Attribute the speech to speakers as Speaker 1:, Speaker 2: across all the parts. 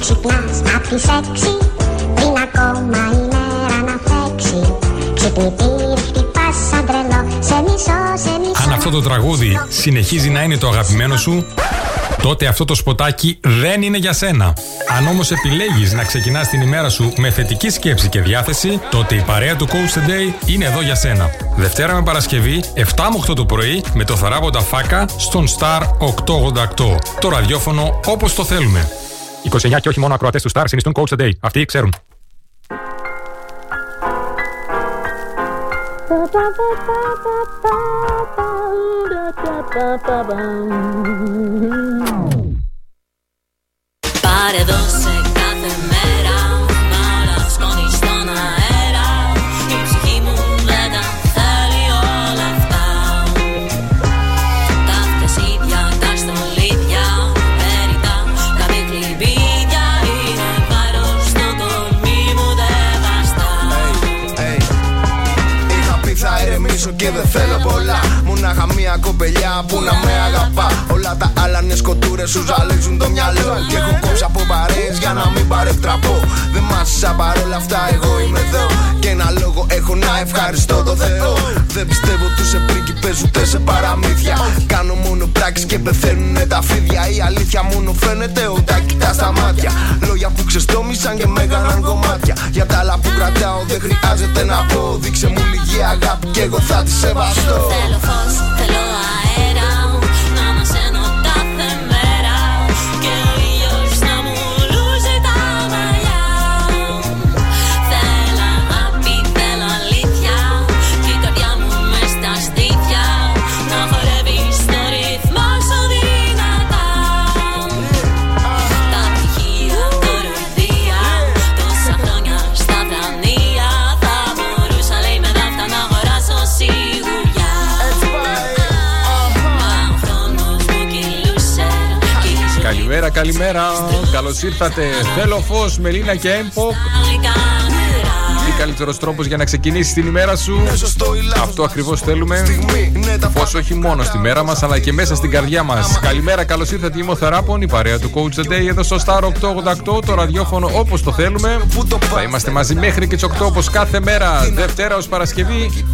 Speaker 1: ξυπνάς απ' τις έξι Πριν ακόμα η μέρα να φέξει Ξυπνητήρι χτυπάς σαν τρελό Σε μισό, σε μισό
Speaker 2: Αν αυτό το τραγούδι συνεχίζει να είναι το αγαπημένο σου, τότε αυτό το σποτάκι δεν είναι για σένα. Αν όμως επιλέγεις να ξεκινάς την ημέρα σου με θετική σκέψη και διάθεση, τότε η παρέα του Coach Today είναι εδώ για σένα. Δευτέρα με Παρασκευή, 7 με 8 το πρωί, με το θαράποντα φάκα στον Star 888. Το ραδιόφωνο όπως το θέλουμε. 29 και όχι μόνο ακροατές του Star συνιστούν Coach Today. Αυτοί ξέρουν.
Speaker 3: Πάρε δώσε
Speaker 4: ηρεμήσω και δεν θέλω πολλά Μονάχα μία κοπελιά που να με αγαπά. Όλα τα άλλα είναι σκοτούρες σου ζαλίζουν το μυαλό. Και έχω κόψει από παρέες για να μην παρεκτραπώ. Δεν μάσησα παρόλα αυτά εγώ είμαι εδώ. Και ένα λόγο έχω να ευχαριστώ το Θεό. Δεν πιστεύω τους σε πρίγκιπες ούτε σε παραμύθια. Κάνω μόνο πράξεις και πεθαίνουνε τα φίδια. Η αλήθεια μόνο φαίνεται όταν τα κοιτάς στα μάτια. Λόγια που ξεστόμησαν και με έκαναν κομμάτια. Για τα άλλα που κρατάω δεν χρειάζεται να πω. Δείξε μου λίγη αγάπη και εγώ θα τη σεβαστώ.
Speaker 3: Θέλω φως, θέλω αέρα Να
Speaker 5: Καλώς ήρθατε. Θέλω φως, Μελίνα και Έμποκ. Τι καλύτερος τρόπος για να ξεκινήσεις την ημέρα σου.
Speaker 4: Σωστό ή λάθος
Speaker 5: Αυτό ακριβώς θέλουμε.
Speaker 4: στιγμή είναι τα
Speaker 5: Φως όχι μόνο στη μέρα μας, αλλά και μέσα στην καρδιά μας. Καλημέρα, καλώς ήρθατε. Είμαι ο Θεράπων, η παρέα του Coach The Day εδώ στο Star 888, το ραδιόφωνο όπως το θέλουμε.
Speaker 4: που το
Speaker 5: Θα είμαστε μαζί μέχρι και τις 8 όπως κάθε μέρα, Δευτέρα ως Παρασκευή.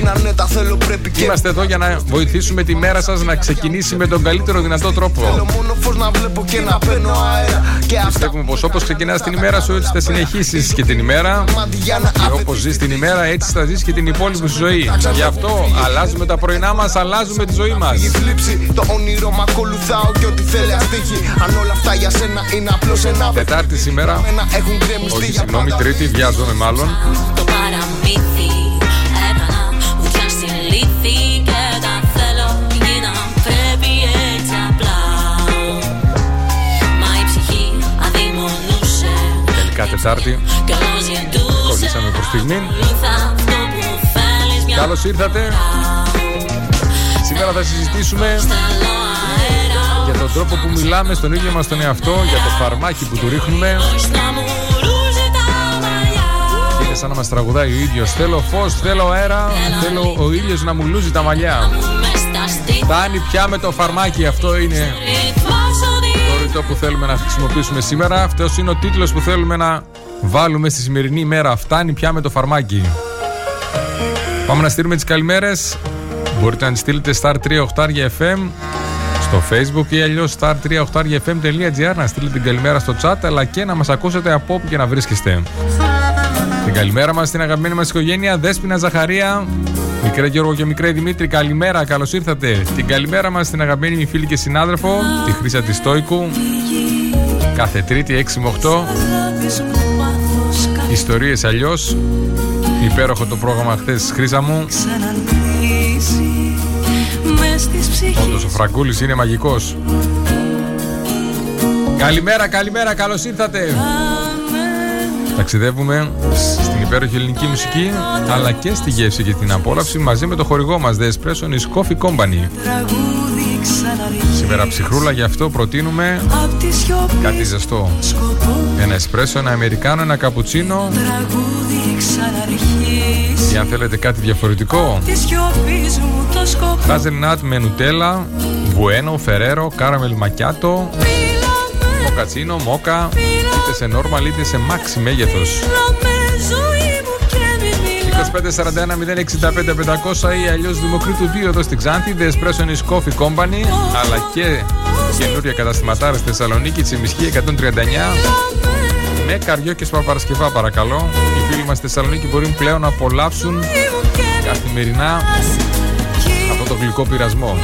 Speaker 4: Κοιτάς Γίνανε τα θέλω πρέπει και
Speaker 5: Είμαστε εδώ για να βοηθήσουμε τη μέρα σας να ξεκινήσει με τον καλύτερο δυνατό τρόπο.
Speaker 4: Θέλω μόνο φως να βλέπω και να παίρνω αέρα Και αυτά
Speaker 5: Πιστεύουμε πως όπως ξεκινάς την ημέρα σου, έτσι θα συνεχίσεις και την ημέρα.
Speaker 4: μάτι για να
Speaker 5: Και όπως ζεις την ημέρα, έτσι θα ζεις και την υπόλοιπη σου ζωή. Γι' αυτό αλλάζουμε τα πρωινά μας, αλλάζουμε τη ζωή μας.
Speaker 4: Η θλίψη, το όνειρο μ' ακολουθάω και ό,τι θέλει αστίχη Αν όλα αυτά για σένα είναι απλώς ένα
Speaker 5: Τετάρτη σήμερα,
Speaker 4: Μένα έχουν γκρεμιστεί
Speaker 5: όχι
Speaker 4: για
Speaker 5: συγγνώμη,
Speaker 4: πάντα
Speaker 5: Τρίτη, βιάζομαι μάλλον.
Speaker 3: το παραμύθι
Speaker 5: Τελικά Τετάρτη,
Speaker 3: Κι όλος γεντούσε
Speaker 5: κολλήσαμε προς στιγμή.
Speaker 3: Ακολούθα αυτό που θέλεις μια
Speaker 5: Καλώς ήρθατε. Σήμερα θα συζητήσουμε
Speaker 3: Θέλω αέρα
Speaker 5: για τον τρόπο που μιλάμε στον ίδιο μας τον εαυτό, για το φαρμάκι που του ρίχνουμε.
Speaker 3: Ως να μου λούζει τα μαλλιά
Speaker 5: Είναι σαν να μας τραγουδάει ο ίδιος. Θέλω φως, θέλω αέρα, θέλω ο ήλιο να μου λούζει τα μαλλιά.
Speaker 3: Μες στα στήθια
Speaker 5: Φτάνει πια με το φαρμάκι, αυτό είναι
Speaker 3: ρυθμό σου
Speaker 5: το ρητό που θέλουμε να χρησιμοποιήσουμε σήμερα. Αυτός είναι ο τίτλος που θέλουμε να βάλουμε στη σημερινή ημέρα. Φτάνει πια με το φαρμάκι. Πάμε να στείλουμε τις καλημέρες. Μπορείτε να τις στείλετε star 3 οχτάρια FM στο facebook ή αλλιώς star 3 οχτάρια FM.gr να στείλετε την καλημέρα στο chat αλλά και να μας ακούσετε από όπου και να βρίσκεστε. Την καλημέρα μας στην αγαπημένη μας οικογένεια Δέσποινα Ζαχαρία, μικρέ Γιώργο και μικρέ Δημήτρη, καλημέρα, καλώς ήρθατε. Την καλημέρα μας στην αγαπημένη μου φίλη και συνάδελφο, τη Χρύσα της Στόικου, κάθε Τρίτη 6 με 8, ιστορίες αλλιώς, υπέροχο το πρόγραμμα χθες Χρύσα μου, όντως ο Φραγκούλης είναι μαγικός. Καλημέρα, καλημέρα, καλώς ήρθατε. Ταξιδεύουμε στην υπέροχη ελληνική μουσική αλλά και στη γεύση και την απόλαυση μαζί με το χορηγό μας The Espresso is Coffee Company. Σήμερα ψυχρούλα, γι' αυτό προτείνουμε κάτι ζεστό. Ένα εσπρέσο, ένα αμερικάνο, ένα καπουτσίνο. Ή αν θέλετε κάτι διαφορετικό. Hazelnut με νουτέλα, βουένο, φερέρο, κάραμελ μακιάτο, μοκατσίνο, μόκα, είτε σε normal είτε σε max μέγεθος. 2541 065 500 ή αλλιώς Δημοκρίτου 2 εδώ στην Ξάνθη, The Espresso is Coffee Company, αλλά και καινούρια καταστηματάρα στη Θεσσαλονίκη, Τσιμισχή 139. Με καριό και σπαπαρασκευά παρακαλώ. Οι φίλοι μας στη Θεσσαλονίκη μπορούν πλέον να απολαύσουν καθημερινά αυτό το γλυκό πειρασμό.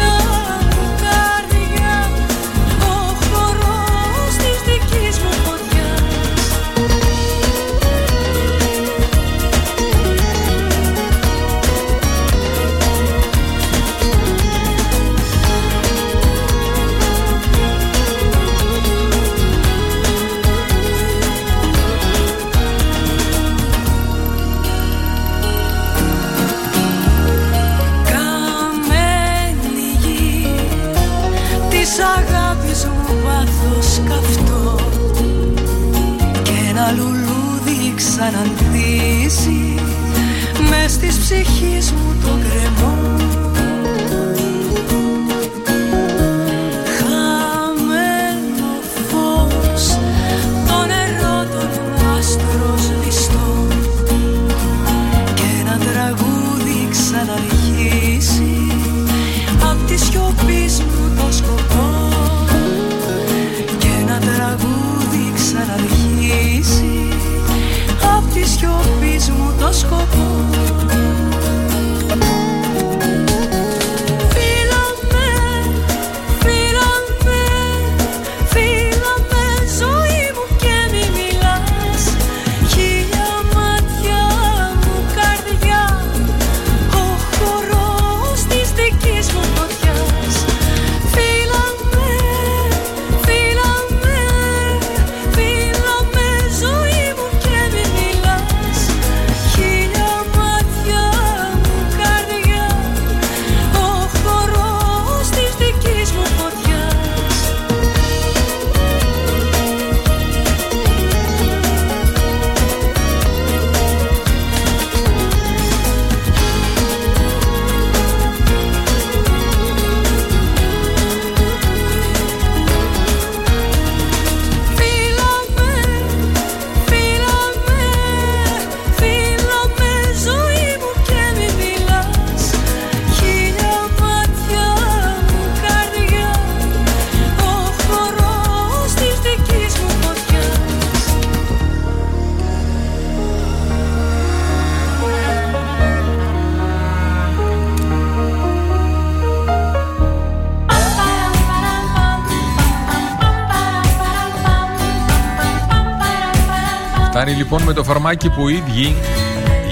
Speaker 6: Το
Speaker 5: φαρμάκι που οι ίδιοι,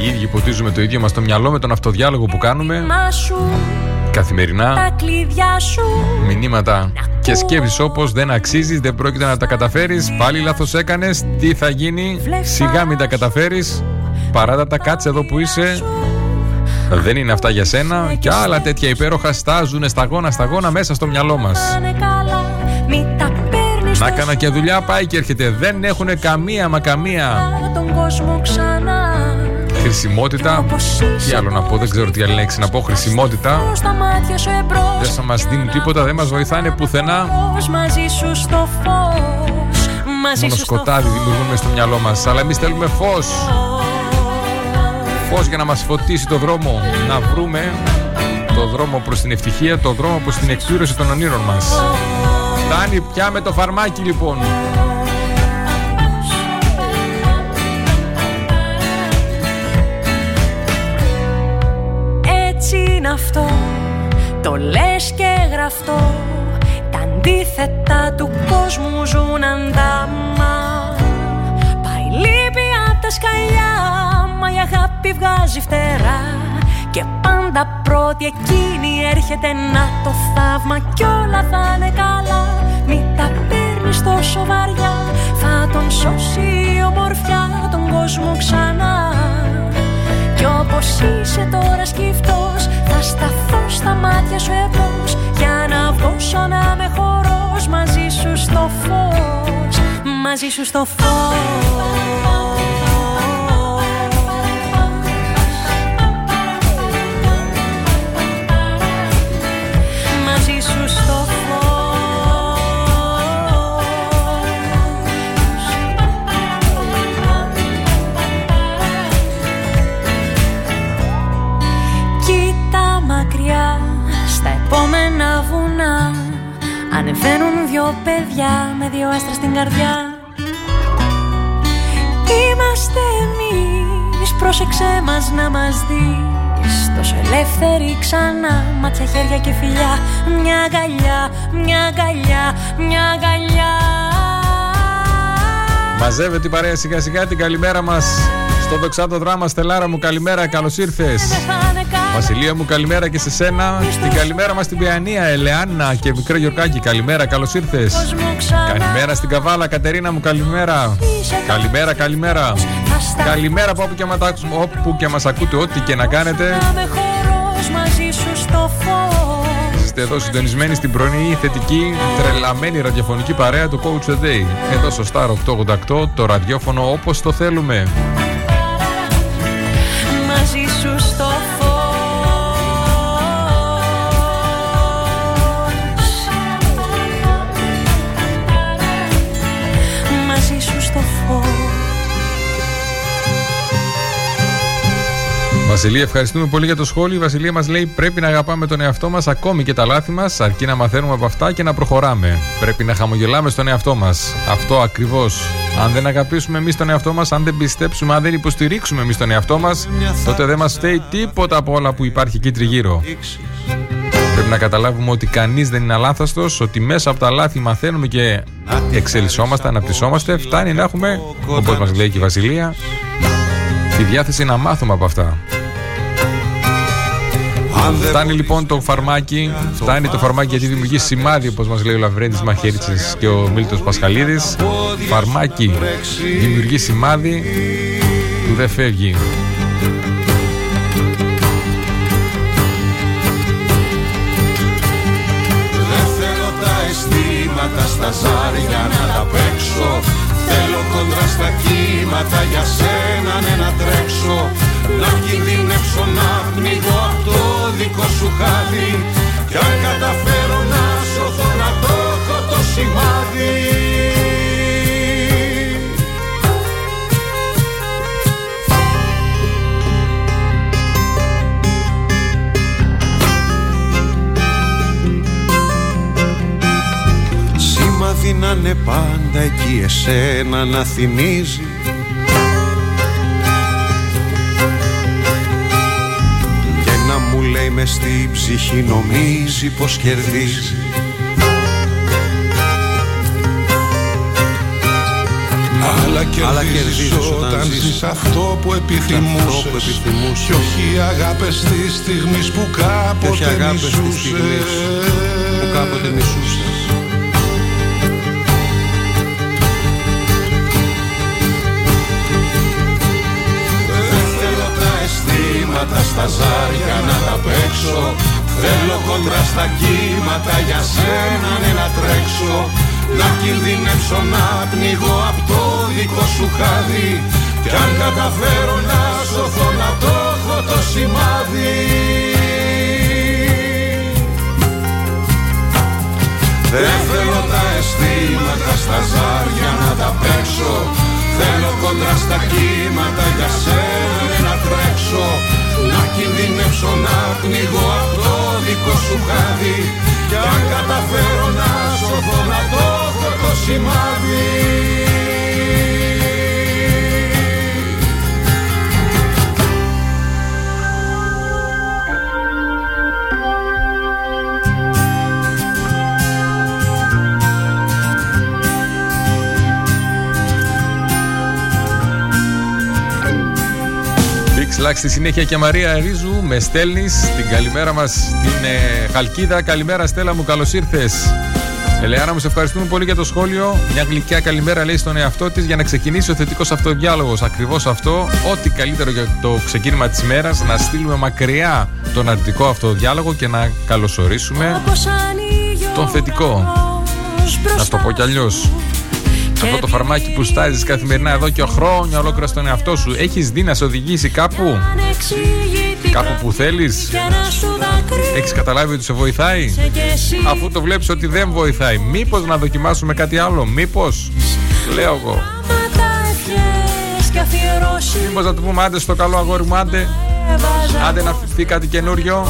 Speaker 5: οι ίδιοι ποτίζουμε το ίδιο μας το μυαλό με τον αυτοδιάλογο που κάνουμε.
Speaker 6: Μα σου,
Speaker 5: καθημερινά.
Speaker 6: τα κλειδιά σου.
Speaker 5: Μηνύματα και σκέψεις όπως δεν αξίζεις, δεν πρόκειται να τα καταφέρεις, πάλι λάθος έκανες, τι θα γίνει, σιγά μην τα καταφέρεις, παράτα τα κάτσε εδώ που είσαι, δεν είναι αυτά για σένα. Και άλλα τέτοια υπέροχα στάζουν σταγόνα σταγόνα μέσα στο μυαλό μας. Να
Speaker 6: τόσο
Speaker 5: κάνα και δουλειά πάει και έρχεται, δεν έχουν καμία μα καμία
Speaker 6: τον κόσμο ξανά
Speaker 5: χρησιμότητα. Τι άλλο να πω, δεν ξέρω τι άλλη λέξη να πω, χρησιμότητα.
Speaker 6: Προς τα μάτια σου εμπρός
Speaker 5: Δεν θα μας δίνουν τίποτα, δεν μας βοηθάνε πουθενά.
Speaker 6: Φως μαζί σου στο φως Μαζί
Speaker 5: Μόνο
Speaker 6: σου στο
Speaker 5: σκοτάδι δημιουργούμε στο μυαλό μας, αλλά εμείς θέλουμε φως. Φως για να μας φωτίσει το δρόμο, να βρούμε το δρόμο προς την ευτυχία, το δρόμο προς την εκπλήρωση των ονείρων μας. Φτάνει πια με το φαρμάκι λοιπόν.
Speaker 6: Έτσι είναι αυτό. Το λες και γραφτό. Τα αντίθετα του κόσμου ζουν αντάμα. Πάει λύπη απ' τα σκαλιά Μα η αγάπη βγάζει φτερά. Και πάντα πρώτη εκείνη έρχεται να το θαύμα. Κι όλα θα είναι καλά Μη τα παίρνεις τόσο βαριά. Θα τον σώσει η ομορφιά τον κόσμο ξανά. Κι όπως είσαι τώρα σκυφτός Θα σταθώ στα μάτια σου εμπρός Για να δώσω να με χορός Μαζί σου στο φως Μαζί σου στο φως Ανεβαίνουν δυο παιδιά με δυο άστρα στην καρδιά. Είμαστε εμείς, πρόσεξε μας να μας δεις. Τόσο ελεύθερη ξανά, μάτια, χέρια και φιλιά. Μια αγκαλιά, μια αγκαλιά, μια αγκαλιά.
Speaker 5: Μαζεύεται η παρέα σιγά σιγά την καλημέρα μας στο δοξάτο δράμα. Στελάρα μου καλημέρα, καλώς ήρθες Βασιλεία μου καλημέρα και σε σένα. Στην καλημέρα μας στην Πιανία Ελεάννα και μικρό Γιορκάκη καλημέρα, καλώς ήρθες. Καλημέρα στην Καβάλα Κατερίνα μου καλημέρα. Καλημέρα, καλημέρα. Καλημέρα από όπου και, μα, όπου και μας ακούτε ό,τι και να κάνετε.
Speaker 6: Με χορός μαζί σου στο φως.
Speaker 5: Είστε εδώ συντονισμένοι στην πρωινή θετική τρελαμένη ραδιοφωνική παρέα του Coach a Day. Εδώ στο Star 888 το ραδιόφωνο όπως το θέλουμε Βασιλεία, ευχαριστούμε πολύ για το σχόλιο. Η Βασιλεία μας λέει: Πρέπει να αγαπάμε τον εαυτό μας, ακόμη και τα λάθη μας, αρκεί να μαθαίνουμε από αυτά και να προχωράμε. Πρέπει να χαμογελάμε στον εαυτό μας. Αυτό ακριβώς. Αν δεν αγαπήσουμε εμείς τον εαυτό μας, αν δεν πιστέψουμε, αν δεν υποστηρίξουμε εμείς τον εαυτό μας, τότε δεν μας φταίει τίποτα από όλα που υπάρχει εκεί τριγύρω. Πρέπει να καταλάβουμε ότι κανείς δεν είναι αλάθαστος, ότι μέσα από τα λάθη μαθαίνουμε και εξελισσόμαστε, αναπτυσσόμαστε. Φτάνει να έχουμε, όπως μας λέει και η Βασιλεία, τη διάθεση να μάθουμε από αυτά. Φτάνει λοιπόν το φαρμάκι, φτάνει το φαρμάκι γιατί δημιουργεί σημάδι όπως μας λέει ο Λαβρέντης Μαχαίριτσης και ο Μίλτος Πασχαλίδης. Φαρμάκι δημιουργεί σημάδι που δεν φεύγει.
Speaker 7: Δεν θέλω τα αισθήματα στα ζάρια να τα παίξω Θέλω κοντρά στα κύματα για σένα ναι να τρέξω Να κινδυνεύσω να πνίγω απ' το δικό σου χάδι. Κι αν καταφέρω να σωθώ να το έχω το σημάδι. Σημάδι να είναι πάντα εκεί εσένα να θυμίζει με στη ψυχή νομίζει πως κερδίζει.
Speaker 8: Αλλά κερδίζεις όταν ζεις αυτό που επιθυμούσες. Κι όχι αγάπες της στιγμής που
Speaker 7: όχι
Speaker 8: κάποτε
Speaker 7: αγάπες της στιγμής
Speaker 8: μισούσες.
Speaker 7: που κάποτε μισούσες αισθήματα στα ζάρια να τα παίξω. Θέλω κοντρά στα κύματα για σένα ναι να τρέξω Να κινδυνεύσω να πνίγω απ' το δικό σου χάδι. Κι αν καταφέρω να σωθώ να το έχω το σημάδι. Δεν θέλω τα αισθήματα στα ζάρια να τα παίξω. Θέλω κοντρά στα κύματα για σένα ναι, να τρέξω Να κινδυνεύσω να πνίγω απ' το δικό σου χάδι. Κι αν καταφέρω να σωθώ να το έχω το σημάδι
Speaker 5: Slack στη συνέχεια και Μαρία Ρίζου με στέλνεις την καλημέρα μας στην ε, Χαλκίδα. Καλημέρα, Στέλλα μου, καλώς ήρθες. Ελεάνα μου, σε ευχαριστούμε πολύ για το σχόλιο. Μια γλυκιά καλημέρα λέει στον εαυτό της για να ξεκινήσει ο θετικός αυτοδιάλογος. Ακριβώς αυτό, ό,τι καλύτερο για το ξεκίνημα της ημέρα, να στείλουμε μακριά τον αρνητικό αυτοδιάλογο και να καλωσορίσουμε
Speaker 6: Όπως ανοίγει ο
Speaker 5: τον θετικό.
Speaker 6: ουρανός
Speaker 5: Να
Speaker 6: μπροστά
Speaker 5: το πω κι αλλιώς.
Speaker 6: Και
Speaker 5: Αυτό το φαρμάκι που στάζεις καθημερινά εδώ και χρόνια ολόκληρα στον εαυτό σου, έχεις δει να σε οδηγήσει κάπου,
Speaker 6: ανεξήγητη
Speaker 5: κάπου που θέλεις,
Speaker 6: Για να σου δακρύσω
Speaker 5: έχεις καταλάβει ότι σε βοηθάει;
Speaker 6: κι εσύ
Speaker 5: Αφού το βλέπεις ότι δεν βοηθάει, μήπως να δοκιμάσουμε κάτι άλλο, μήπως, λέω εγώ,
Speaker 6: Μάτα ευχές και αφιερώσεις
Speaker 5: μήπως να του πούμε άντε στο καλό αγόρι μου, άντε,
Speaker 6: Έβαζα
Speaker 5: άντε να φυθεί κάτι καινούριο.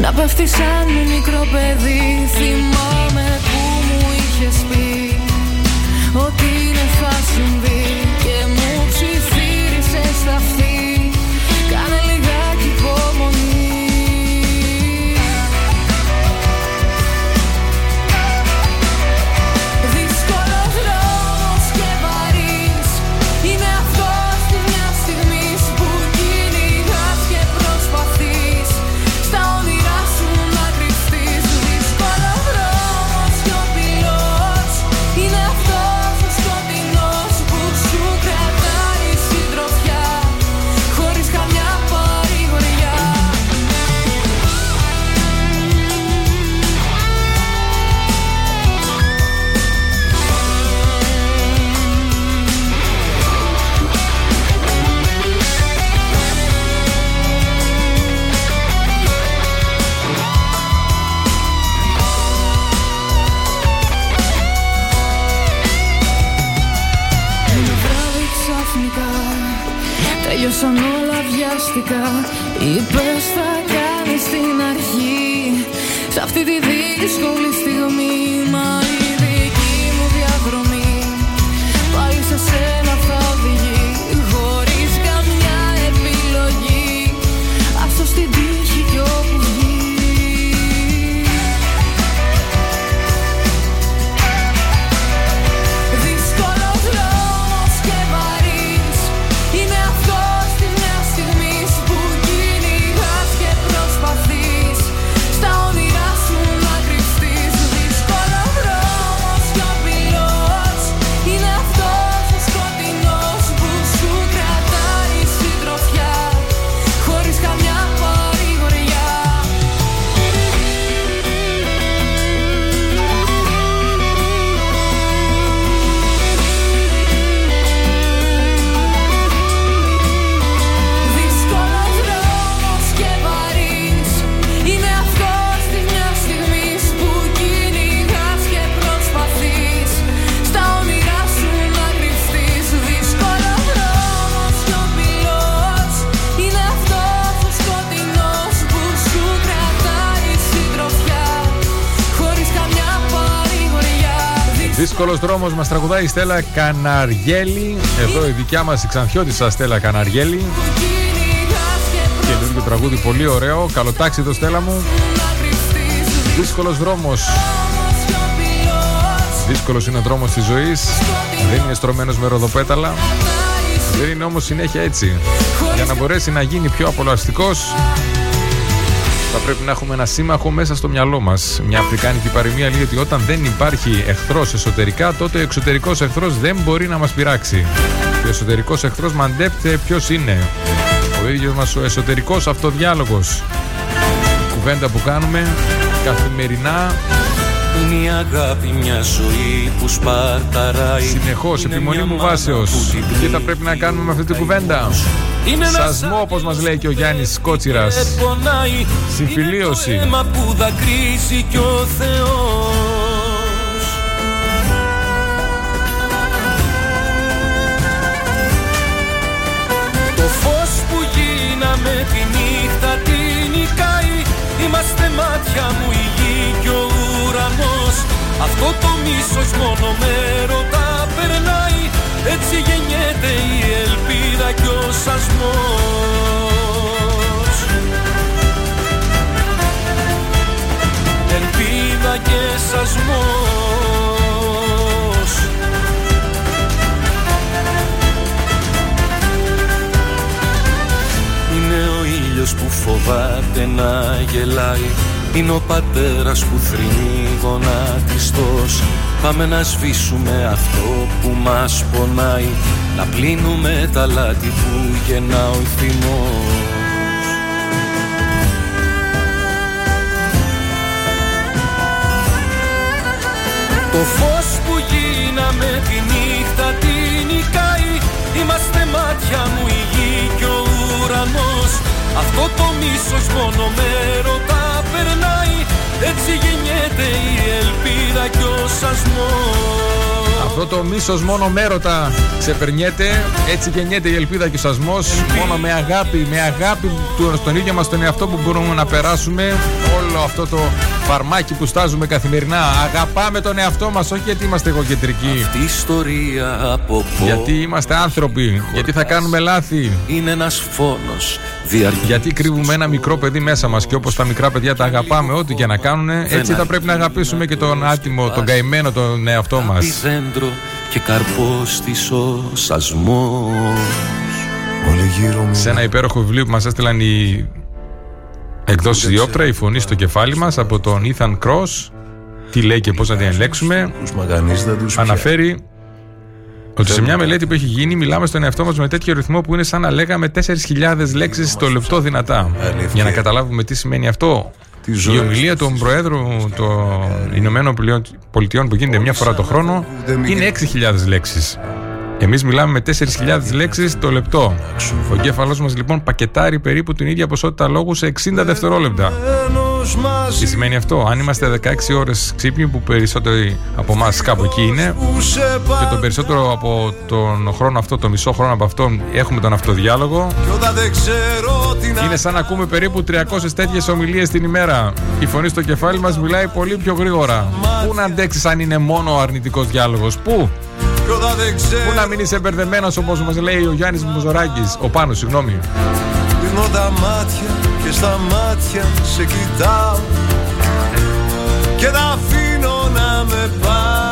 Speaker 9: Να πέφτει σαν μικρό παιδί Θυμάμαι που μου είχες πει Ότι είναι θα συμβεί Τέλειωσαν όλα βιαστικά Είπες θα κάνεις την αρχή. Σ' αυτή τη δύσκολη στιγμή
Speaker 5: Δύσκολο δρόμος μας τραγουδάει η Στέλλα Καναριέλη. Εδώ η δικιά μας η ξανθιώτησα Στέλλα Καναριέλη. Καινούργιο τραγούδι πολύ ωραίο. Καλοτάξιδο Στέλλα μου. Δύσκολος δρόμος. Δύσκολος είναι ο δρόμος της ζωής. Δεν είναι στρωμένος με ροδοπέταλα. Δεν είναι όμως συνέχεια έτσι. Για να μπορέσει να γίνει πιο απολαυστικός, θα πρέπει να έχουμε ένα σύμμαχο μέσα στο μυαλό μας. Μια αφρικάνικη παροιμία λέει ότι όταν δεν υπάρχει εχθρός εσωτερικά, τότε ο εξωτερικός εχθρός δεν μπορεί να μας πειράξει. Και ο εσωτερικός εχθρός μαντέψτε ποιος είναι. Ο ίδιος μας ο εσωτερικός αυτοδιάλογος. Η κουβέντα που κάνουμε καθημερινά
Speaker 10: Είναι η αγάπη μια ζωή που σπαρταράει
Speaker 5: Συνεχώς,
Speaker 10: Είναι
Speaker 5: επιμονή
Speaker 10: μια
Speaker 5: μου
Speaker 10: μάνα
Speaker 5: βάσεως.
Speaker 10: που την
Speaker 5: Τι θα πρέπει να κάνουμε με αυτή την κουβέντα;
Speaker 10: Είναι ένας
Speaker 5: Σασμό, όπως μας λέει και ο Γιάννης Κότσιρας.
Speaker 10: και πονάει
Speaker 5: Συμφιλίωση.
Speaker 10: Είναι το αίμα που δακρύζει κι ο Θεός Το φως που γίναμε τη νύχτα τη νικάει Είμαστε μάτια μου η γη κι ο ουρανός Αυτό το μίσος μόνο με ρωτά περνάει. Έτσι γεννιέται η ελπίδα κι ο σασμός. Ελπίδα και σασμός. Είναι ο ήλιος που φοβάται να γελάει
Speaker 11: Είναι ο πατέρας που θρυνεί γονατιστός Πάμε να σβήσουμε αυτό που μας πονάει. Να πλύνουμε τα λάθη που γεννά ο θυμός Το φως που γίναμε τη νύχτα την νικάει. Είμαστε μάτια μου η γη και ο ουρανός. Αυτό το μίσος μόνο με ρωτά περνάει Έτσι γεννιέται η ελπίδα και ο σασμός
Speaker 5: Αυτό το μίσος μόνο μέρωτα ξεπερνιέται, έτσι γεννιέται η ελπίδα και ο σασμός. Μόνο με αγάπη, με αγάπη του, στον ίδιο μας τον εαυτό που μπορούμε να περάσουμε όλο αυτό το φαρμάκι που στάζουμε καθημερινά. Αγαπάμε τον εαυτό μας, όχι γιατί είμαστε εγωκεντρικοί.
Speaker 11: Αυτή η ιστορία από
Speaker 5: Γιατί είμαστε άνθρωποι, γιατί θα κάνουμε λάθη.
Speaker 11: Είναι ένας φόνος διαρκής
Speaker 5: Γιατί κρύβουμε ένα μικρό παιδί μέσα μας και όπως τα μικρά παιδιά τα αγαπάμε, ό,τι και να κάνουν, έτσι θα πρέπει να αγαπήσουμε και τον άτιμο, τον καημένο, τον εαυτό μας.
Speaker 11: δέντρο και καρπός της ο σασμός
Speaker 12: Όλοι γύρω μου
Speaker 5: Σε ένα υπέροχο βιβλίο που μας έστειλαν οι εκδόσεις Διόπτρα, η φωνή στο κεφάλι μας από τον Ethan Cross. Τι λέει και πώς να την ελέγξουμε.
Speaker 12: τους μαγανείς δεν τους
Speaker 5: Αναφέρει ότι σε μια μελέτη που έχει γίνει μιλάμε στον εαυτό μας με τέτοιο ρυθμό που είναι σαν να λέγαμε 4.000 λέξεις το λεπτό δυνατά. Για να καταλάβουμε τι σημαίνει αυτό. Η
Speaker 12: ζωή
Speaker 5: ομιλία του Προέδρου των Ηνωμένων Πολιτειών που γίνεται μια φορά το χρόνο είναι 6.000 λέξεις. Εμείς μιλάμε με 4.000 λέξεις το λεπτό. Ο εγκέφαλός μας λοιπόν πακετάρει περίπου την ίδια ποσότητα λόγου σε 60 δευτερόλεπτα.
Speaker 11: Ενός μαζί
Speaker 5: Τι σημαίνει αυτό, αν είμαστε 16 ώρες ξύπνοι που περισσότεροι από εμάς κάπου εκεί είναι
Speaker 11: που σε
Speaker 5: και τον περισσότερο από τον χρόνο αυτό, το μισό χρόνο από αυτόν έχουμε τον αυτοδιάλογο
Speaker 11: Κι όταν δεν ξέρω τι να
Speaker 5: είναι σαν να ακούμε περίπου 300 τέτοιες ομιλίες την ημέρα. Η φωνή στο κεφάλι μας μιλάει πολύ πιο γρήγορα. Πού να αντέξεις αν είναι μόνο ο αρνητικός διάλογος, πού,
Speaker 11: Κι όταν δεν ξέρω.
Speaker 5: Πού να μην είσαι μπερδεμένος όπως μας λέει ο Γιάννης Μουζωράκης, ο Πάνος, συγγνώμη.
Speaker 11: Κλείνω τα μάτια και στα μάτια σε κοιτάω Και τα αφήνω να με πάει.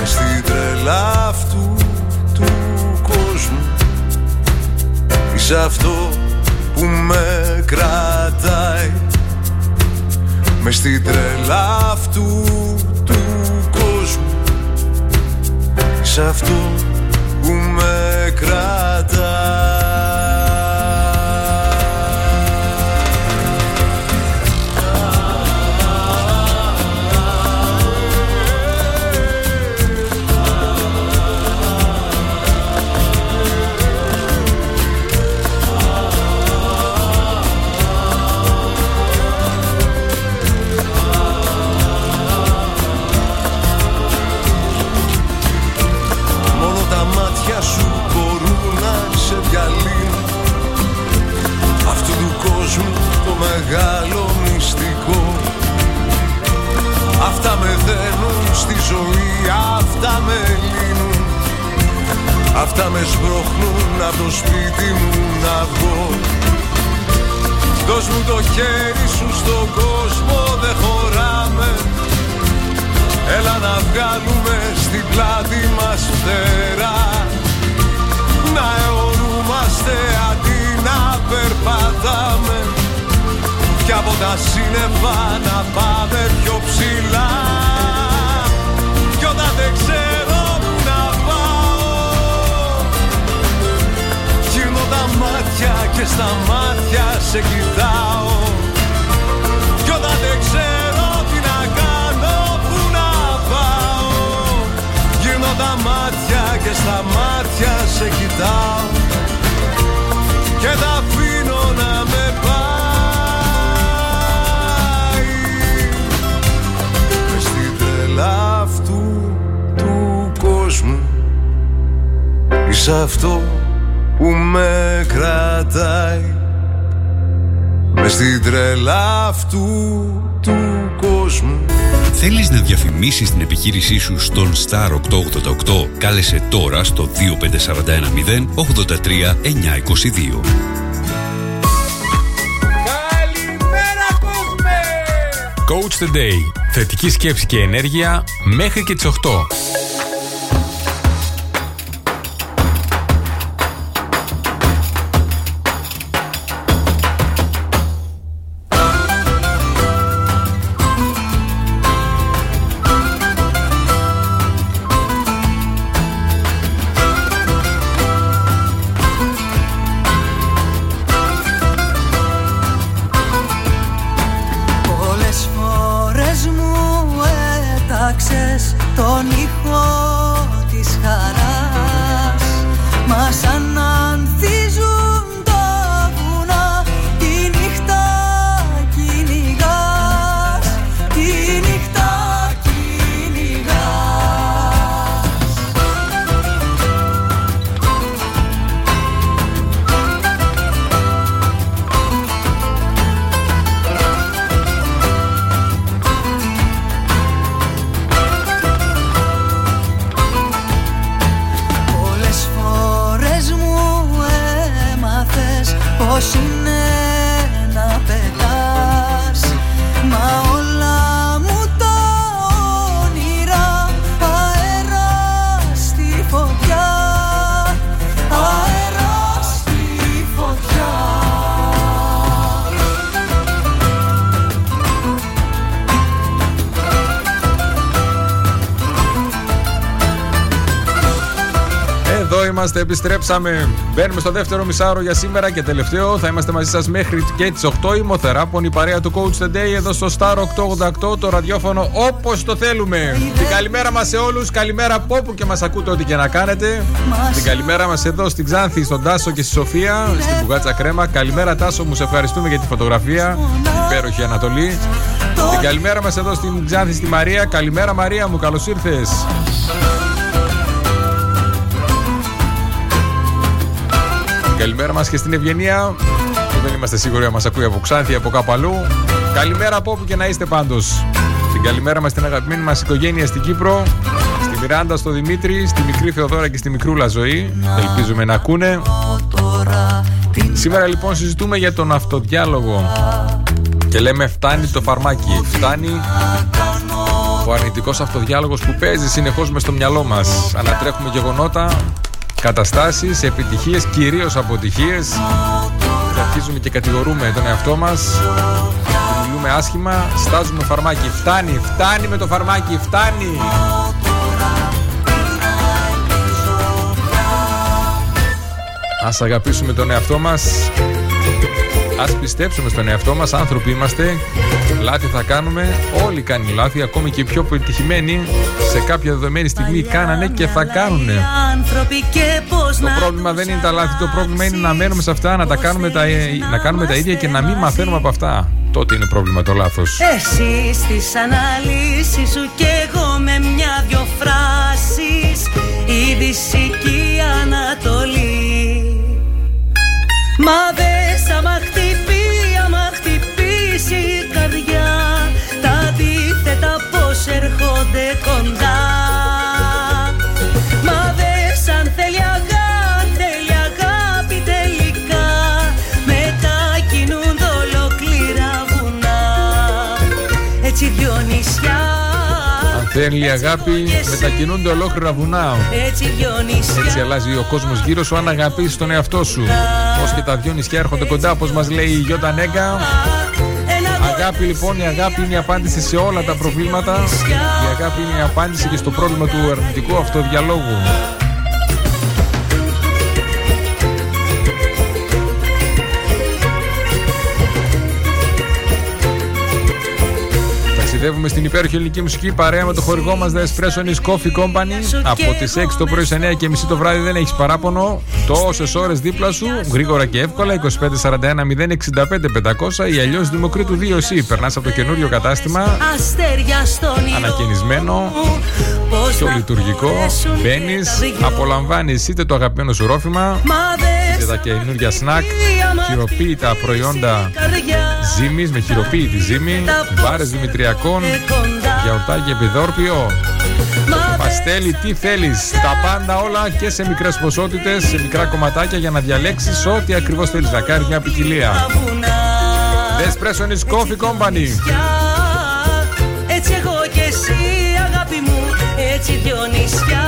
Speaker 11: Μες στην τρελά αυτού του κόσμου Είσαι αυτό που με κρατάει Μες στην τρελά αυτού του κόσμου. Είσαι αυτό που με Μόνο Αυτά με σμπρώχνουν από το σπίτι μου να βγω. Δώσ' μου το χέρι σου στον κόσμο δεν χωράμε. Έλα να βγάλουμε στην πλάτη μας φτερά. Να αιωρούμαστε αντί να περπατάμε. Κι από τα σύννεφα να πάμε πιο ψηλά. Κι όταν δεν ξέρω μάτια και στα μάτια σε κοιτάω. Κι όταν δεν ξέρω τι να κάνω, πού να πάω. Γυρνώ τα μάτια και στα μάτια σε κοιτάω. Και τα αφήνω να με πάει. Μες στην τρελά αυτού του κόσμου. Είσαι αυτό που με κρατάει Μες στην τρελά αυτού του κόσμου
Speaker 13: Θέλεις να διαφημίσεις την επιχείρησή σου στον Star 888? Κάλεσε τώρα στο 25410 83 922.
Speaker 14: Coach the Day. Θετική σκέψη και ενέργεια μέχρι και τις 8.
Speaker 5: Είμαστε, επιστρέψαμε. Μπαίνουμε στο δεύτερο μισάωρο για σήμερα και τελευταίο. Θα είμαστε μαζί σας μέχρι και τις 8. Ημοθεράπων, η παρέα του Coach the Day εδώ στο Star 888, το ραδιόφωνο όπως το θέλουμε. Την καλημέρα μας σε όλους. Καλημέρα από όπου και μας ακούτε, ό,τι και να κάνετε. Την καλημέρα μας εδώ στην Ξάνθη, στον Τάσο και στη Σοφία, στην Πουγάτσα Κρέμα. Καλημέρα, Τάσο, μου σε ευχαριστούμε για τη φωτογραφία. Υπέροχη Ανατολή. Την καλημέρα μας εδώ στην Ξάνθη, στη Μαρία. Καλημέρα, Μαρία μου, καλώς ήρθες. Καλημέρα μας και στην Ευγενία που δεν είμαστε σίγουροι αν μας ακούει από Ξάνθη ή από κάπου αλλού. Καλημέρα από όπου και να είστε πάντως. Την καλημέρα μας στην αγαπημένη μας οικογένεια στην Κύπρο, στη Μιράντα, στο Δημήτρη, στη μικρή Θεοδόρα και στη μικρούλα ζωή. Ελπίζουμε να ακούνε. Σήμερα λοιπόν συζητούμε για τον αυτοδιάλογο και λέμε φτάνει το φαρμάκι, φτάνει ο αρνητικός αυτοδιάλογος που παίζει συνεχώς με στο μυαλό μας. Ανατρέχουμε γεγονότα, καταστάσεις, επιτυχίες, κυρίως αποτυχίες και αρχίζουμε και κατηγορούμε τον εαυτό μας και μιλούμε άσχημα, στάζουμε φαρμάκι. Φτάνει, φτάνει με το φαρμάκι, φτάνει. Ας αγαπήσουμε τον εαυτό μας Ας πιστέψουμε στον εαυτό μας Άνθρωποι είμαστε Λάθη θα κάνουμε. Όλοι κάνουν λάθη Ακόμη και οι πιο πετυχημένοι Σε κάποια δεδομένη στιγμή κάνανε και θα κάνουν
Speaker 15: άνθρωποι και πώς
Speaker 5: Το πρόβλημα δεν είναι τα λάθη Το πρόβλημα είναι να μένουμε σε αυτά Να τα κάνουμε τα, να κάνουμε τα ίδια και να μην μαθαίνουμε από αυτά. Τότε είναι πρόβλημα το λάθος.
Speaker 15: Εσύ στις αναλύσεις σου και εγώ με μια-δυο φράσεις. Η Δυσική Ανατολή. Μα δες άμα χτυπεί, πως έρχονται κοντά. Μα δες αν θέλει αγάπη, θέλει αγάπη τελικά. Μετακινούνται ολόκληρα βουνά. Έτσι δυο νησιά
Speaker 5: Αν θέλει αγάπη Μετακινούνται ολόκληρα βουνά.
Speaker 15: Έτσι δυο νησιά
Speaker 5: Έτσι αλλάζει ο κόσμος γύρω σου αν αγαπήσεις τον εαυτό σου. Πώς και τα δυο νησιά έρχονται κοντά Όπως μας λέει η Γιώτα Νέγκα Αγάπη λοιπόν, η αγάπη είναι η απάντηση σε όλα τα προβλήματα. Η αγάπη είναι η απάντηση και στο πρόβλημα του αρνητικού αυτοδιαλόγου Ταξιδεύουμε στην υπέροχη ελληνική μουσική παρέα με το χορηγό μας The Espresso is Coffee Company. Από τις 6 το πρωί σε 9 και μισή το βράδυ δεν έχεις παράπονο. Τόσες ώρες δίπλα σου, γρήγορα και εύκολα. 2541 065 500 ή αλλιώς Δημοκρίτου 2C. Περνάς από το καινούριο κατάστημα.
Speaker 15: Αστέρια στον ήλιο
Speaker 5: Ανακαινισμένο,
Speaker 15: Πώς
Speaker 5: πιο
Speaker 15: να
Speaker 5: λειτουργικό.
Speaker 15: χωρέσουν
Speaker 5: Μπαίνεις,
Speaker 15: δυο.
Speaker 5: απολαμβάνεις είτε το αγαπημένο σου ρόφημα,
Speaker 15: Μα δες
Speaker 5: είτε τα καινούργια σνακ, χειροποίητα προϊόντα ζύμης με χειροποίητη ζύμη, μπάρες δημητριακών, γιαουρτάκι επιδόρπιο, παστέλι, τι θέλεις, τα πάντα όλα και σε μικρές ποσότητες, σε μικρά κομματάκια για να διαλέξεις ό,τι ακριβώς θέλεις να κάνεις μια ποικιλία. The Espresso is Coffee Company.
Speaker 15: Έτσι εγώ και εσύ αγάπη μου. Έτσι δυο νησιά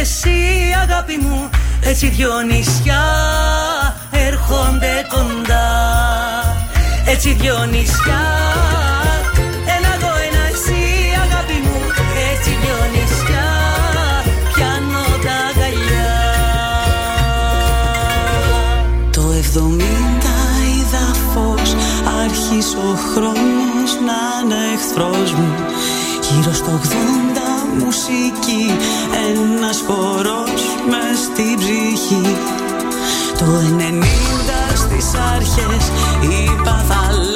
Speaker 15: εσύ αγάπη μου Έτσι δυο νησιά έρχονται κοντά. Έτσι δυο νησιά Ένα εγώ, ένα εσύ αγάπη μου. Έτσι δυο νησιά πιάνω τα αγκαλιά.
Speaker 16: Το 70 είδα φως Άρχισε ο χρόνος να είναι εχθρός μου. Γύρω στο 80 μουσική. Ένας χορός μες στην ψυχή. Το 90 στις αρχές Είπα θα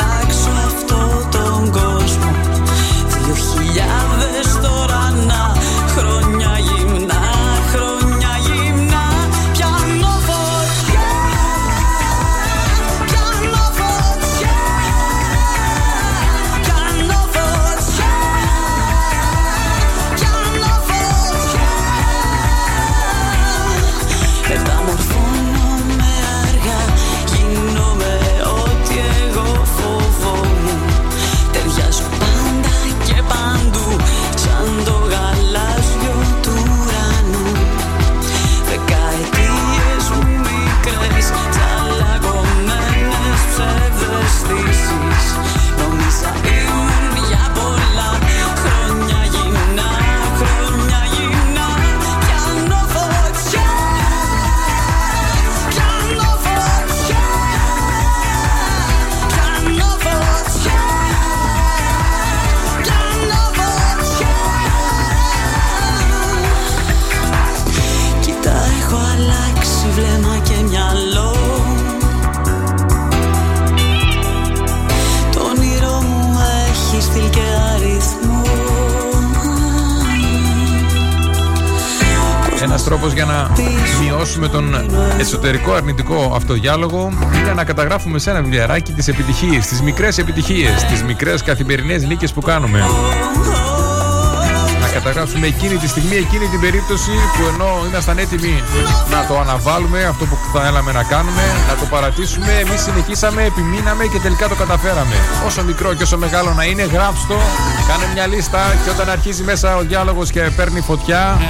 Speaker 5: εσωτερικό αρνητικό αυτοδιάλογο είναι να καταγράφουμε σε ένα βιβλιαράκι τις επιτυχίες, τις μικρές επιτυχίες, τις μικρές καθημερινές νίκες που κάνουμε. Να καταγράψουμε εκείνη τη στιγμή, εκείνη την περίπτωση που ενώ ήμασταν έτοιμοι να το αναβάλουμε, αυτό που θα έλαμε να κάνουμε, να το παρατήσουμε, εμείς συνεχίσαμε, επιμείναμε και τελικά το καταφέραμε. Όσο μικρό και όσο μεγάλο να είναι, γράψτε το, κάνε μια λίστα και όταν αρχίζει μέσα ο διάλογος και παίρνει φωτιά,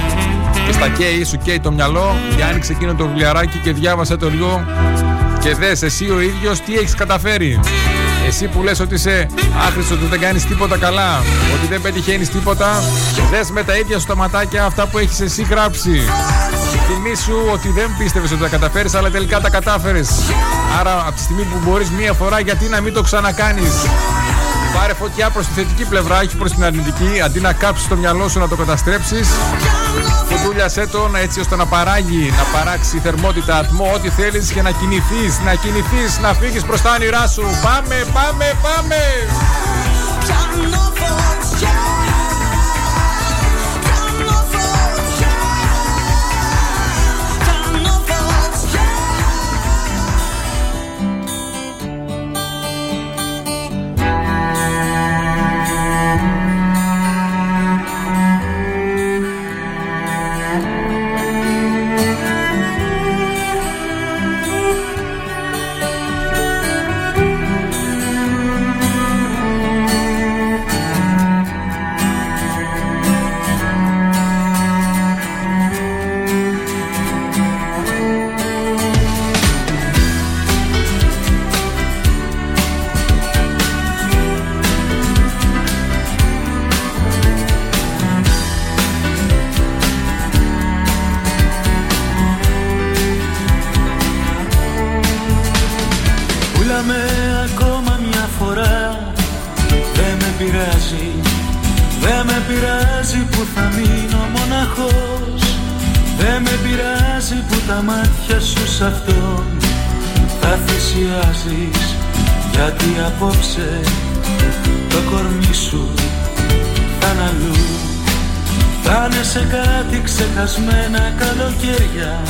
Speaker 5: και στα καίει, σου καίει το μυαλό, για άνοιξε εκείνο το βιβλιαράκι και διάβασε το λίγο και δες εσύ ο ίδιος τι έχεις καταφέρει. Εσύ που λες ότι είσαι άχρηστος, ότι δεν κάνεις τίποτα καλά, ότι δεν πετυχαίνεις τίποτα, δες με τα ίδια σου τα ματάκια αυτά που έχεις εσύ γράψει. Θυμήσου ότι δεν πίστευες ότι τα καταφέρεις, αλλά τελικά τα κατάφερες. Άρα από τη στιγμή που μπορείς μία φορά, γιατί να μην το ξανακάνεις; Πάρε φωτιά προς τη θετική πλευρά, όχι προς την αρνητική, αντί να κάψεις το μυαλό σου να το καταστρέψεις. Φωτούλιασέ τον έτσι ώστε να παράγει, να παράξει θερμότητα, ατμό, ό,τι θέλεις και να κινηθείς, να κινηθείς, να φύγεις προς τα όνειρά σου. Πάμε, πάμε, πάμε!
Speaker 17: Μάτια σου σ' αυτόν. Θα θυσιάζεις Γιατί απόψε Το κορμί σου θα είναι αλλού. Θα είναι σε κάτι ξεχασμένα καλοκαίρια.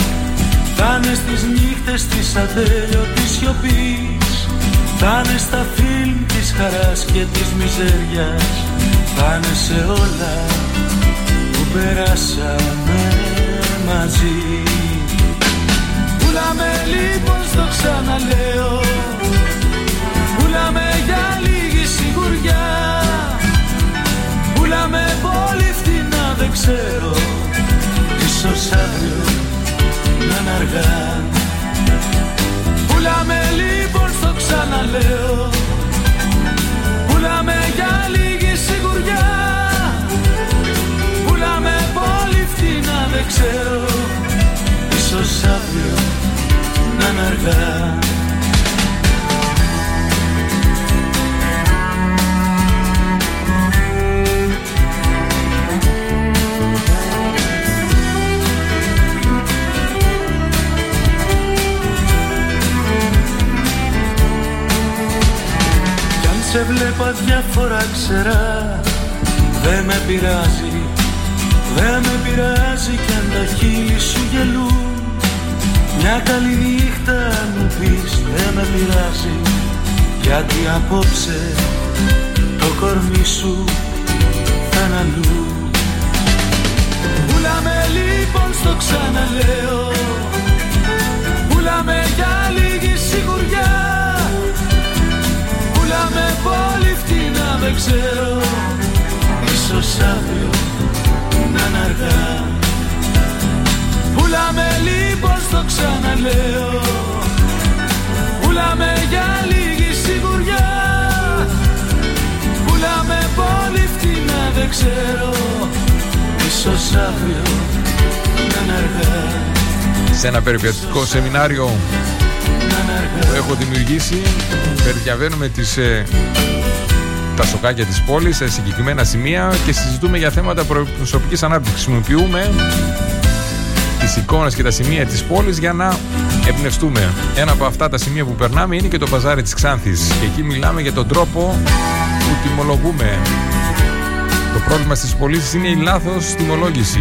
Speaker 17: Θα είναι στις νύχτες της ατέλειωτης σιωπής. Θα είναι στα φιλμ της χαράς και της μιζέριας. Θα είναι σε όλα που περάσαμε μαζί Πουλάμε λοιπόν στο ξαναλέω. Πουλάμε για λίγη σιγουριά. Πουλάμε πολύ φτηνά δεν ξέρω. Ίσως αύριο να είναι αργά. Πουλάμε λοιπόν στο ξαναλέω. Πουλάμε για λίγη σιγουριά. Πουλάμε πολύ φτηνά δεν ξέρω. Ίσως αύριο να είναι αργά. Κι αν σε βλέπα διάφορα ξερά Δεν με πειράζει Δεν με πειράζει κι αν τα χείλη σου γελούν Μια καλή νύχτα μου πεις Δεν με πειράζει Γιατί απόψε Το κορμί σου θα είναι αλλού. Πουλάμε λοιπόν στο ξαναλέω Πουλάμε για λίγη σιγουριά. Πουλάμε πολύ φτηνά δεν ξέρω Ίσως αύριο να είναι αργά Πουλάμε λοιπόν στο ξαναλέω. Πουλάμε για λίγη σιγουριά. Πουλάμε πολύ φτηνά δεν ξέρω. Ίσως αύριο να είναι αργά.
Speaker 5: Σε ένα περιποιητικό σεμινάριο που έχω δημιουργήσει περιδιαβαίνουμε τις, ε, τα σοκάκια της πόλης σε συγκεκριμένα σημεία και συζητούμε για θέματα προσωπικής ανάπτυξης. Χρησιμοποιούμε τις εικόνες και τα σημεία της πόλης για να εμπνευστούμε. Ένα από αυτά τα σημεία που περνάμε είναι και το παζάρι της Ξάνθης και εκεί μιλάμε για τον τρόπο που τιμολογούμε. Το πρόβλημα στις πωλήσεις είναι η λάθος τιμολόγηση.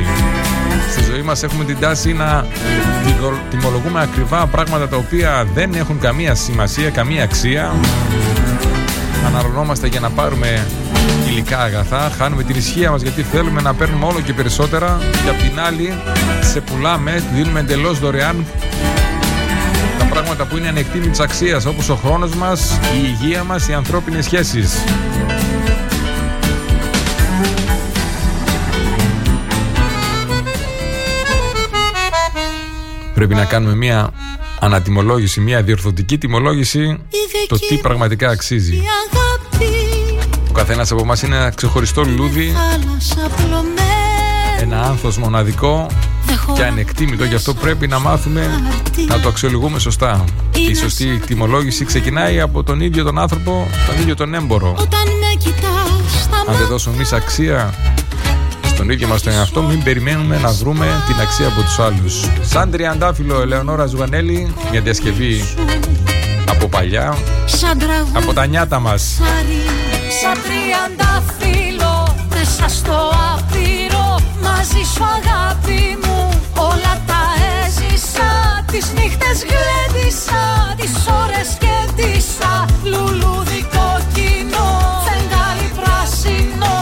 Speaker 5: Στη ζωή μας έχουμε την τάση να τιμω- τιμολογούμε ακριβά πράγματα τα οποία δεν έχουν καμία σημασία, καμία αξία. Αναρρωνόμαστε για να πάρουμε υλικά αγαθά, χάνουμε την ισχύα μας γιατί θέλουμε να παίρνουμε όλο και περισσότερα και απ' την άλλη σε πουλάμε, δίνουμε εντελώς δωρεάν τα πράγματα που είναι ανεκτήμητης αξίας όπως ο χρόνος μας, η υγεία μας, οι ανθρώπινες σχέσεις. Πρέπει να κάνουμε μια ανατιμολόγηση, μια διορθωτική τιμολόγηση το τι πραγματικά αξίζει.
Speaker 18: Η αγάπη
Speaker 5: Ο καθένας από εμάς είναι ένα ξεχωριστό λουλούδι,
Speaker 18: θάλασσα πλωμένη
Speaker 5: ένα άνθος μοναδικό και ανεκτήμητο. Γι' αυτό πρέπει να μάθουμε να το αξιολογούμε σωστά. Η σωστή τιμολόγηση ξεκινάει από τον ίδιο τον άνθρωπο, τον ίδιο τον έμπορο.
Speaker 18: Όταν με κοιτάς στα
Speaker 5: Αν δεν δώσουμε εμείς αξία στον ίδιο μας τον εαυτό, μην περιμένουμε να βρούμε την αξία από τους άλλους. Σαν τριαντάφυλλο Ελεονόρα Ζουγανέλη, μια διασκευή από παλιά,
Speaker 18: σαν τραγούδι
Speaker 5: από τα νιάτα μας.
Speaker 9: Σαν τριαντάφυλλο μέσα στο άπειρο Μαζί σου αγάπη μου. Όλα τα έζησα Τις νύχτες γλέντισα, τις ώρες κέντησα Λουλούδι κόκκινο, φεγγάρι πράσινο.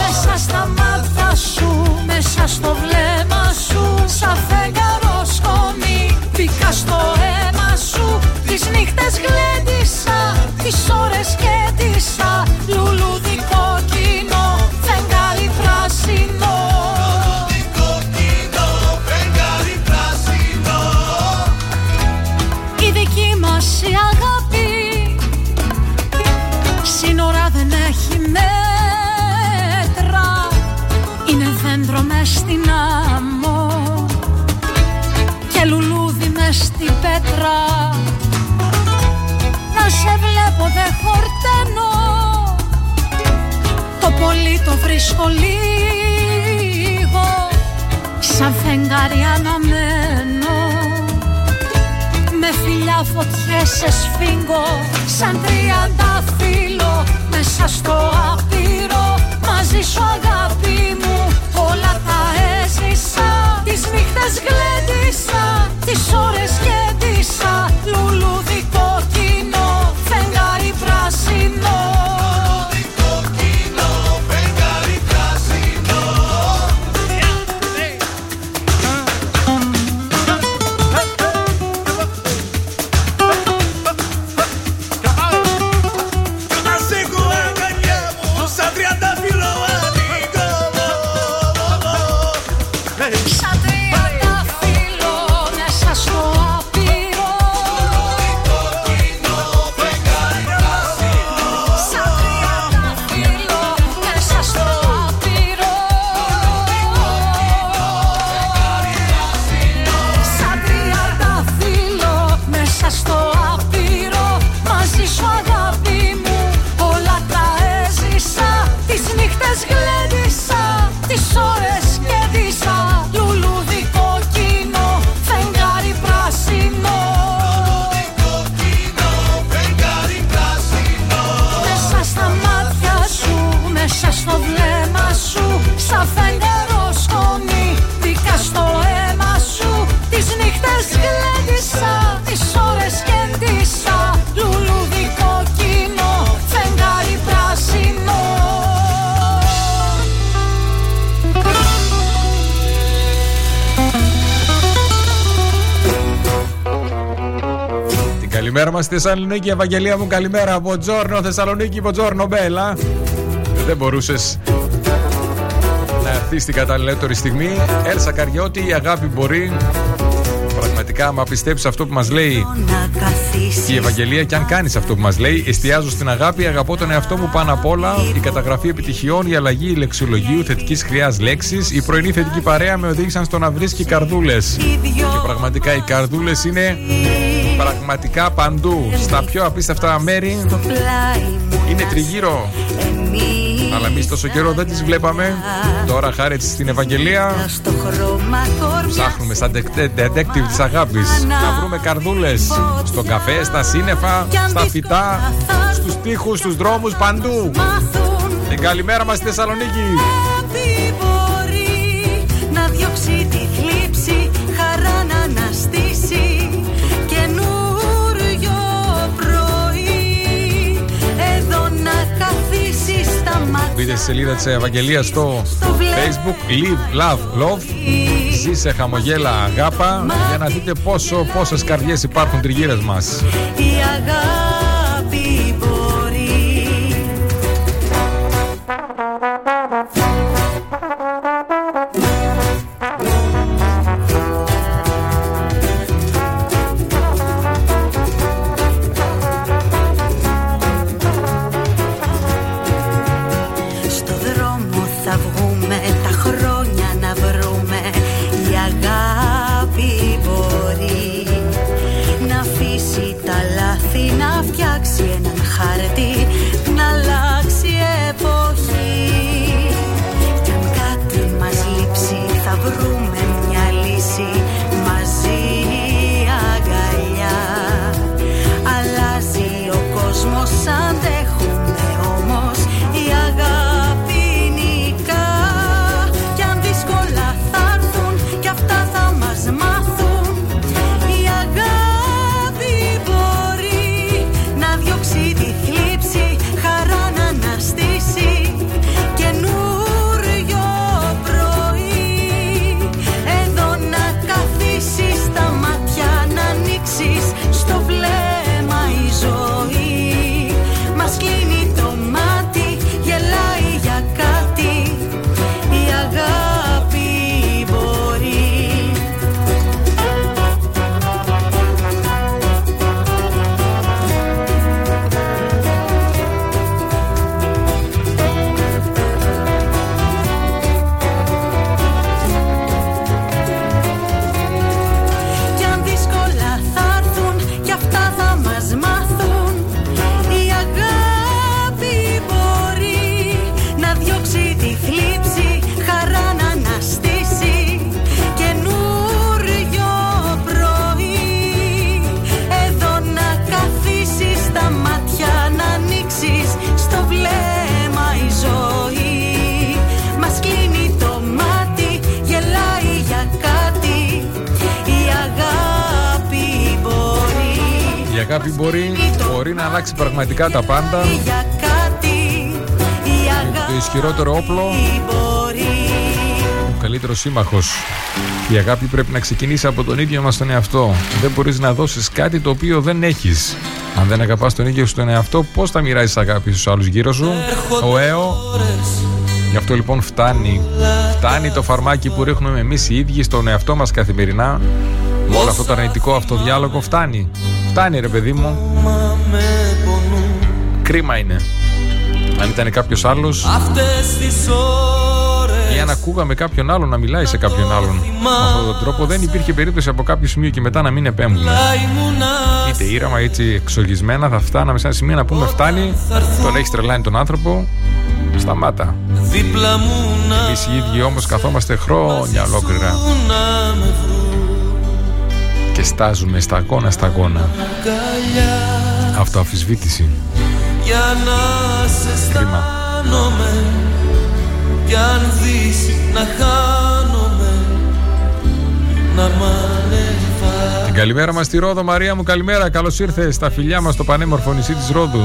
Speaker 9: Μέσα στα μάτια σου, μέσα στο βλέμμα σου Σαν φεγγαρό σκόνη μπήκα στο αίμα σου Τις νύχτες γλέντισα, τις ώρες κέντησα Λουλούδι κόκκινο, φεγγάρι πράσινο. Η δική μας η αγάπη Σύνορα δεν έχει μέτρα. Είναι δέντρο μες στην άμμο χορταίνω Το πολύ το βρίσκω λίγο Σαν φεγγάρι αναμένω με φιλιά φωτιές σε σφίγγω Σαν τριαντάφυλλο μέσα στο άπειρο. Μαζί σου αγάπη μου όλα τα έζησα. Τις νύχτες γλέντισα, τις ώρες γέντισα
Speaker 5: Την καλημέρα μα στη Θεσσαλονίκη, Ευαγγελία μου, καλημέρα. Μποτζόρνο, Θεσσαλονίκη, Μποτζόρνο, Μπέλα. Δεν μπορούσες να έρθεις στην καταλληλότερη στιγμή. Έλσα Καριώτη, η αγάπη μπορεί. Πραγματικά, άμα πιστέψεις αυτό που μας λέει
Speaker 15: Να καθίσεις
Speaker 5: η Ευαγγελία και αν κάνεις αυτό που μας λέει, εστιάζω στην αγάπη, αγαπώ τον εαυτό μου πάνω απ' όλα. Η καταγραφή επιτυχιών, η αλλαγή λεξιολογίου, θετικής χρειάς λέξης, η πρωινή θετική παρέα με οδήγησαν στο να βρίσκει καρδούλες. Και πραγματικά οι καρδούλες είναι πραγματικά παντού. Στα πιο απίστευτα μέρη
Speaker 15: πλάι μου
Speaker 5: είναι τριγύρω. Αλλά εμείς τόσο καιρό δεν τις βλέπαμε. Τώρα, χάρη στην Ευαγγελία,
Speaker 15: στο χρώμα κορμιά
Speaker 5: ψάχνουμε σαν detective της αγάπης να βρούμε καρδούλες στον καφέ, στα σύννεφα, στα φυτά, στους τοίχους, στους δρόμους, παντού. Την καλημέρα μας στη Θεσσαλονίκη.
Speaker 15: αγάπη μπορεί να διώξει τη θλίψη
Speaker 5: Μπείτε στη σελίδα της Ευαγγελίας στο Facebook Live Love Love. Ζήσε χαμογέλα αγάπα για να δείτε πόσο, πόσες καρδιές υπάρχουν τριγύρες μας.
Speaker 15: η αγάπη
Speaker 5: πραγματικά τα πάντα.
Speaker 15: για κάτι Η αγάπη
Speaker 5: Το ισχυρότερο όπλο,
Speaker 15: μπορεί
Speaker 5: ο καλύτερος σύμμαχος. Η αγάπη πρέπει να ξεκινήσει από τον ίδιο μας τον εαυτό. Δεν μπορείς να δώσεις κάτι το οποίο δεν έχεις. Αν δεν αγαπάς τον ίδιο σου τον εαυτό, πώς θα μοιράζεις αγάπη στους άλλους γύρω σου; Ο αίω. Γι' αυτό λοιπόν φτάνει. Φτάνει Φτάνει το φαρμάκι που ρίχνουμε εμείς οι ίδιοι στον εαυτό μας καθημερινά. Με όλο αυτό το αρνητικό αυτοδιάλογο φτάνει. Φτάνει ρε παιδί μου. Κρίμα είναι. Αν ήταν κάποιος άλλος.
Speaker 10: Αυτές τις ώρες
Speaker 5: Ή αν ακούγαμε κάποιον άλλον να μιλάει σε κάποιον άλλον. Με αυτόν τον τρόπο δεν υπήρχε περίπτωση από κάποιο σημείο και μετά να μην επέμβουμε. Είτε ήραμα είτε εξοργισμένα θα φτάναμε σε ένα σημείο να πούμε φτάνει. Τον έχεις τρελάνει τον άνθρωπο. Σταμάτα.
Speaker 10: Δίπλα μου να
Speaker 5: Εμείς οι ίδιοι όμως καθόμαστε χρόνια ολόκληρα
Speaker 10: να με
Speaker 5: και στάζουμε σταγόνα σταγόνα.
Speaker 10: Αγκαλιά
Speaker 5: Αυτοαφισβήτηση.
Speaker 10: Για να σε
Speaker 5: Κρίμα.
Speaker 10: αισθάνομαι Κι αν δεις να χάνομαι Να μ' ανεβάζεις
Speaker 5: Την καλημέρα μας στη Ρόδο, Μαρία μου, καλημέρα. Καλώς ήρθες στα φιλιά μας στο πανέμορφο νησί της Ρόδου.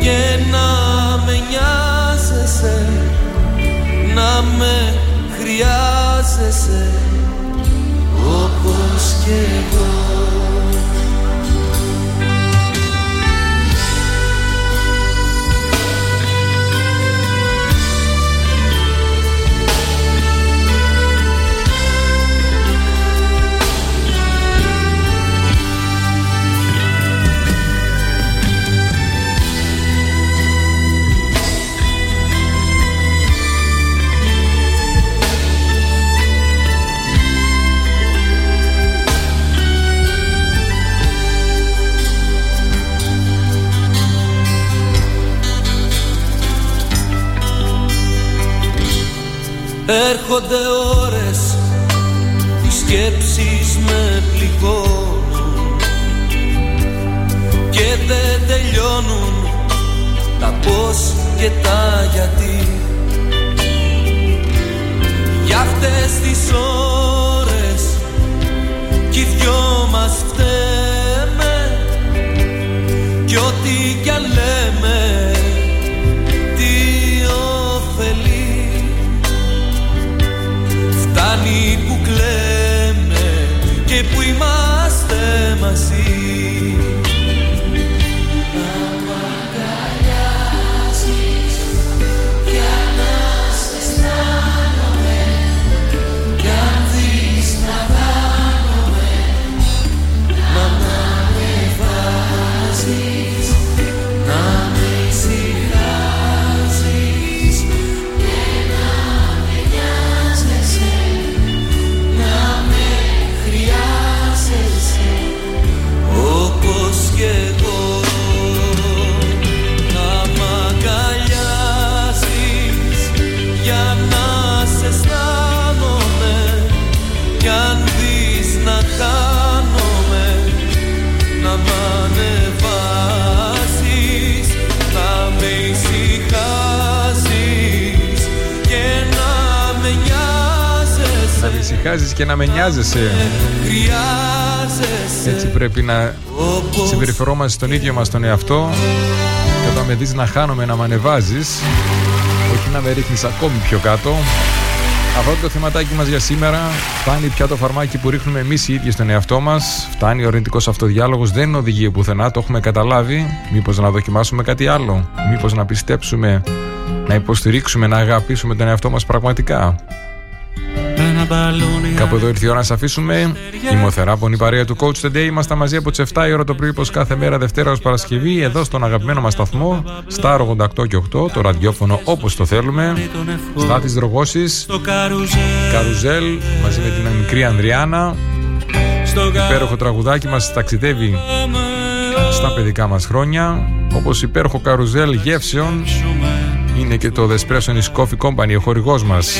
Speaker 10: Και να με νοιάζεσαι Να με χρειάζεσαι Όπως και εγώ Έρχονται ώρες Οι σκέψεις με πληγώνουν Και δεν τελειώνουν Τα πώς και τα γιατί. Για αυτές τις ώρες Κι οι δυο μας φταίμε Κι ό,τι κι αν χρειάζεσαι.
Speaker 5: Έτσι πρέπει να συμπεριφερόμαστε στον ίδιο μας τον εαυτό. Και όταν με δεις να χάνομαι να με ανεβάζεις όχι να με ρίχνεις ακόμη πιο κάτω. Αυτό είναι το θεματάκι μας για σήμερα φτάνει πια το φαρμάκι που ρίχνουμε εμείς οι ίδιοι στον εαυτό μας. Φτάνει ο ορεινητικός αυτοδιάλογος δεν οδηγεί πουθενά το έχουμε καταλάβει. Μήπως να δοκιμάσουμε κάτι άλλο μήπως να πιστέψουμε να υποστηρίξουμε, να αγαπήσουμε τον εαυτό μας πραγματικά.
Speaker 10: Ένα μπαλόνι
Speaker 5: Κάπου εδώ ήρθε η ώρα να σα αφήσουμε. Είμαι ο Θεράπων, η παρέα του Coach Today. Είμαστε μαζί από τις 7 η ώρα το πρωί, όπως κάθε μέρα Δευτέρα ως Παρασκευή, εδώ στον αγαπημένο μας σταθμό, Star 88 και 8, το ραδιόφωνο όπως το θέλουμε. Στάθη Δρογόση,
Speaker 10: στο καρουζέλ
Speaker 5: Καρουζέλ, μαζί με την μικρή Ανδριάνα.
Speaker 10: στο
Speaker 5: Υπέροχο τραγουδάκι μας ταξιδεύει στα παιδικά μας χρόνια. Όπως υπέροχο καρουζέλ γεύσεων είναι και το Despresso Coffee Company, ο χορηγός μας.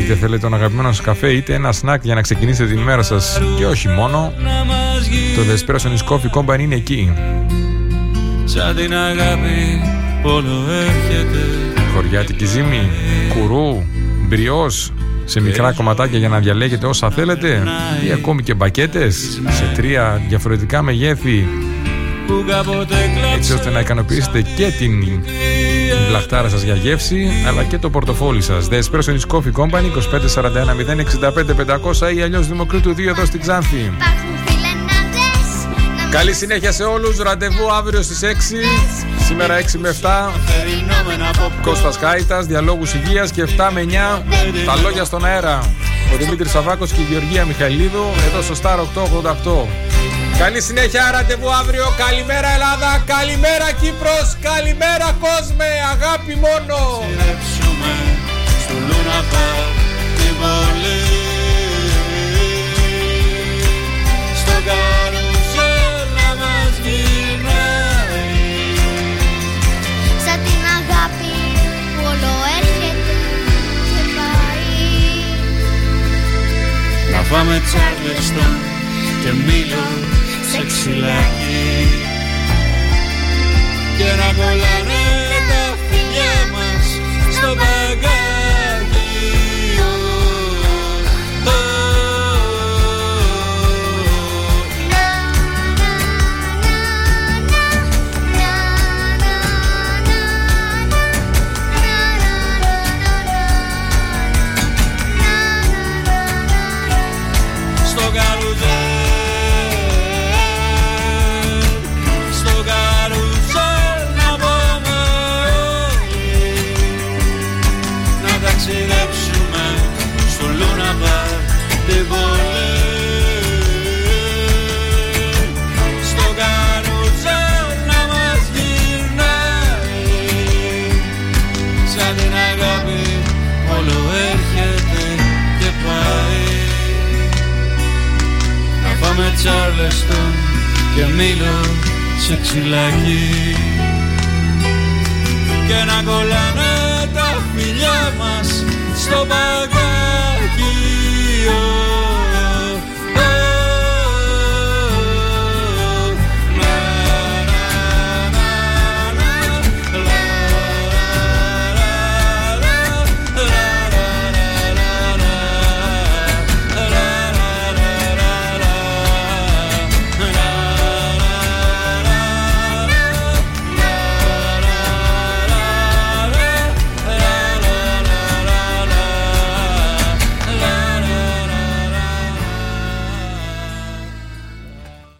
Speaker 5: Είτε θέλετε τον αγαπημένο σας καφέ, είτε ένα σνακ για να ξεκινήσετε την ημέρα σας. Και όχι μόνο,
Speaker 10: να μας
Speaker 5: το Despresso Coffee Company είναι εκεί.
Speaker 10: Σαν την αγάπη όλο έρχεται.
Speaker 5: Χωριάτικη ζύμη, κουρού, μπριός, σε μικρά κομματάκια για να διαλέγετε όσα θέλετε, ή ακόμη και μπακέτες σε τρία διαφορετικά μεγέθη,
Speaker 10: που κάποτε
Speaker 5: έτσι ώστε να ικανοποιήσετε και την την πλαχτάρα σας για γεύση αλλά και το πορτοφόλι σας The Espresso is Coffee Company 2541 065 500 ή αλλιώς Δημοκρίτου 2 εδώ στην Ξάνθη
Speaker 1: Υπάρχουν φιλενάδες να
Speaker 5: Καλή συνέχεια σε όλους. Ραντεβού αύριο στις 6. Σήμερα 6 με 7. Κώστας Κάιτας, διαλόγους υγείας και 7 με 9. Τα λόγια στον αέρα. Ο Δημήτρης Σαββάκος και η Γεωργία Μιχαηλίδου εδώ στο Star 888. Καλή συνέχεια, ραντεβού αύριο. Καλημέρα Ελλάδα, καλημέρα Κύπρος, καλημέρα κόσμε, αγάπη μόνο.
Speaker 7: Συνέψουμε στο Λούνα Παρ την πόλη Στο καρουσέλ να μας γυρνάει.
Speaker 1: Σαν την αγάπη που όλο έρχεται και πάει.
Speaker 7: Να φάμε τσάρλεστον και μήλο σε ξυλάκι. Και να κολλάνε